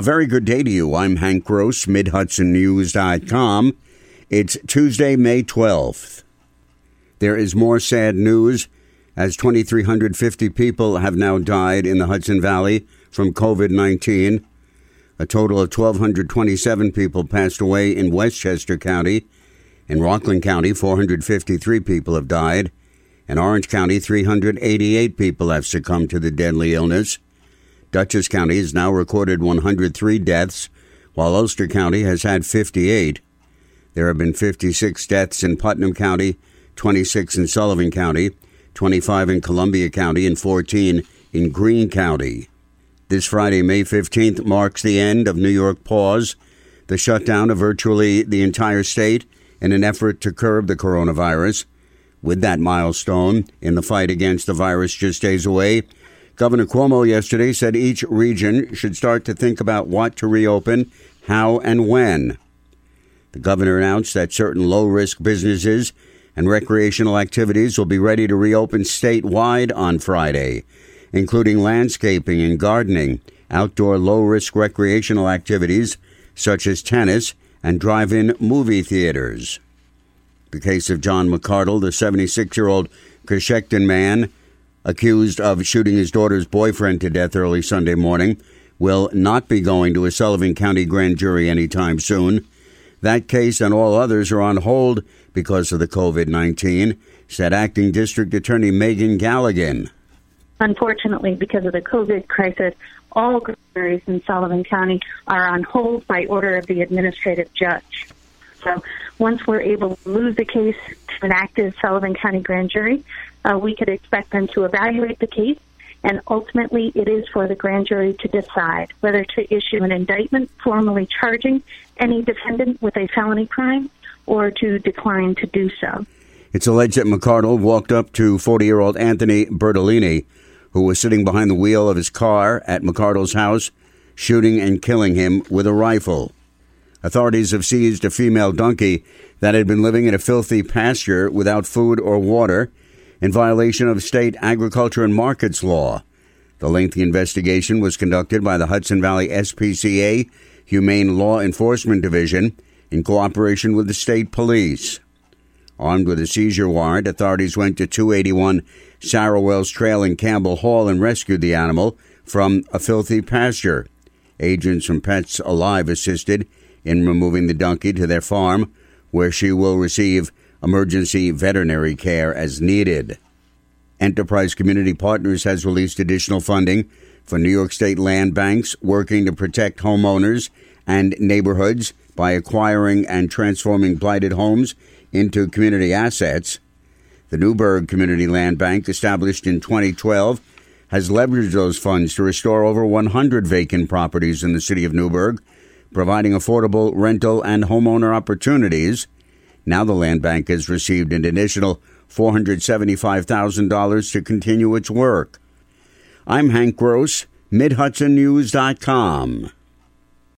A very good day to you. I'm Hank Gross, MidHudsonNews.com. It's Tuesday, May 12th. There is more sad news as 2,350 people have now died in the Hudson Valley from COVID 19. A total of 1,227 people passed away in Westchester County. In Rockland County, 453 people have died. In Orange County, 388 people have succumbed to the deadly illness. Dutchess County has now recorded 103 deaths, while Ulster County has had 58. There have been 56 deaths in Putnam County, 26 in Sullivan County, 25 in Columbia County, and 14 in Greene County. This Friday, May 15th, marks the end of New York Pause, the shutdown of virtually the entire state in an effort to curb the coronavirus. With that milestone in the fight against the virus just days away, Governor Cuomo yesterday said each region should start to think about what to reopen, how, and when. The governor announced that certain low risk businesses and recreational activities will be ready to reopen statewide on Friday, including landscaping and gardening, outdoor low risk recreational activities such as tennis and drive in movie theaters. The case of John McCardle, the 76 year old Cochecton man accused of shooting his daughter's boyfriend to death early Sunday morning, will not be going to a Sullivan County grand jury anytime soon. That case and all others are on hold because of the COVID 19, said Acting District Attorney Megan Galligan. Unfortunately, because of the COVID crisis, all grand juries in Sullivan County are on hold by order of the administrative judge. So once we're able to move the case to an active Sullivan County grand jury, uh, we could expect them to evaluate the case, and ultimately it is for the grand jury to decide whether to issue an indictment formally charging any defendant with a felony crime or to decline to do so. It's alleged that McCardle walked up to 40 year old Anthony Bertolini, who was sitting behind the wheel of his car at McCardle's house, shooting and killing him with a rifle. Authorities have seized a female donkey that had been living in a filthy pasture without food or water in violation of state agriculture and markets law. The lengthy investigation was conducted by the Hudson Valley SPCA Humane Law Enforcement Division in cooperation with the state police. Armed with a seizure warrant, authorities went to 281 Sarah Wells Trail in Campbell Hall and rescued the animal from a filthy pasture. Agents from Pets Alive assisted in removing the donkey to their farm, where she will receive emergency veterinary care as needed. Enterprise Community Partners has released additional funding for New York State land banks working to protect homeowners and neighborhoods by acquiring and transforming blighted homes into community assets. The Newburgh Community Land Bank, established in 2012, has leveraged those funds to restore over 100 vacant properties in the city of Newburgh, providing affordable rental and homeowner opportunities. Now the land bank has received an additional $475,000 to continue its work. I'm Hank Gross, MidHudsonNews.com.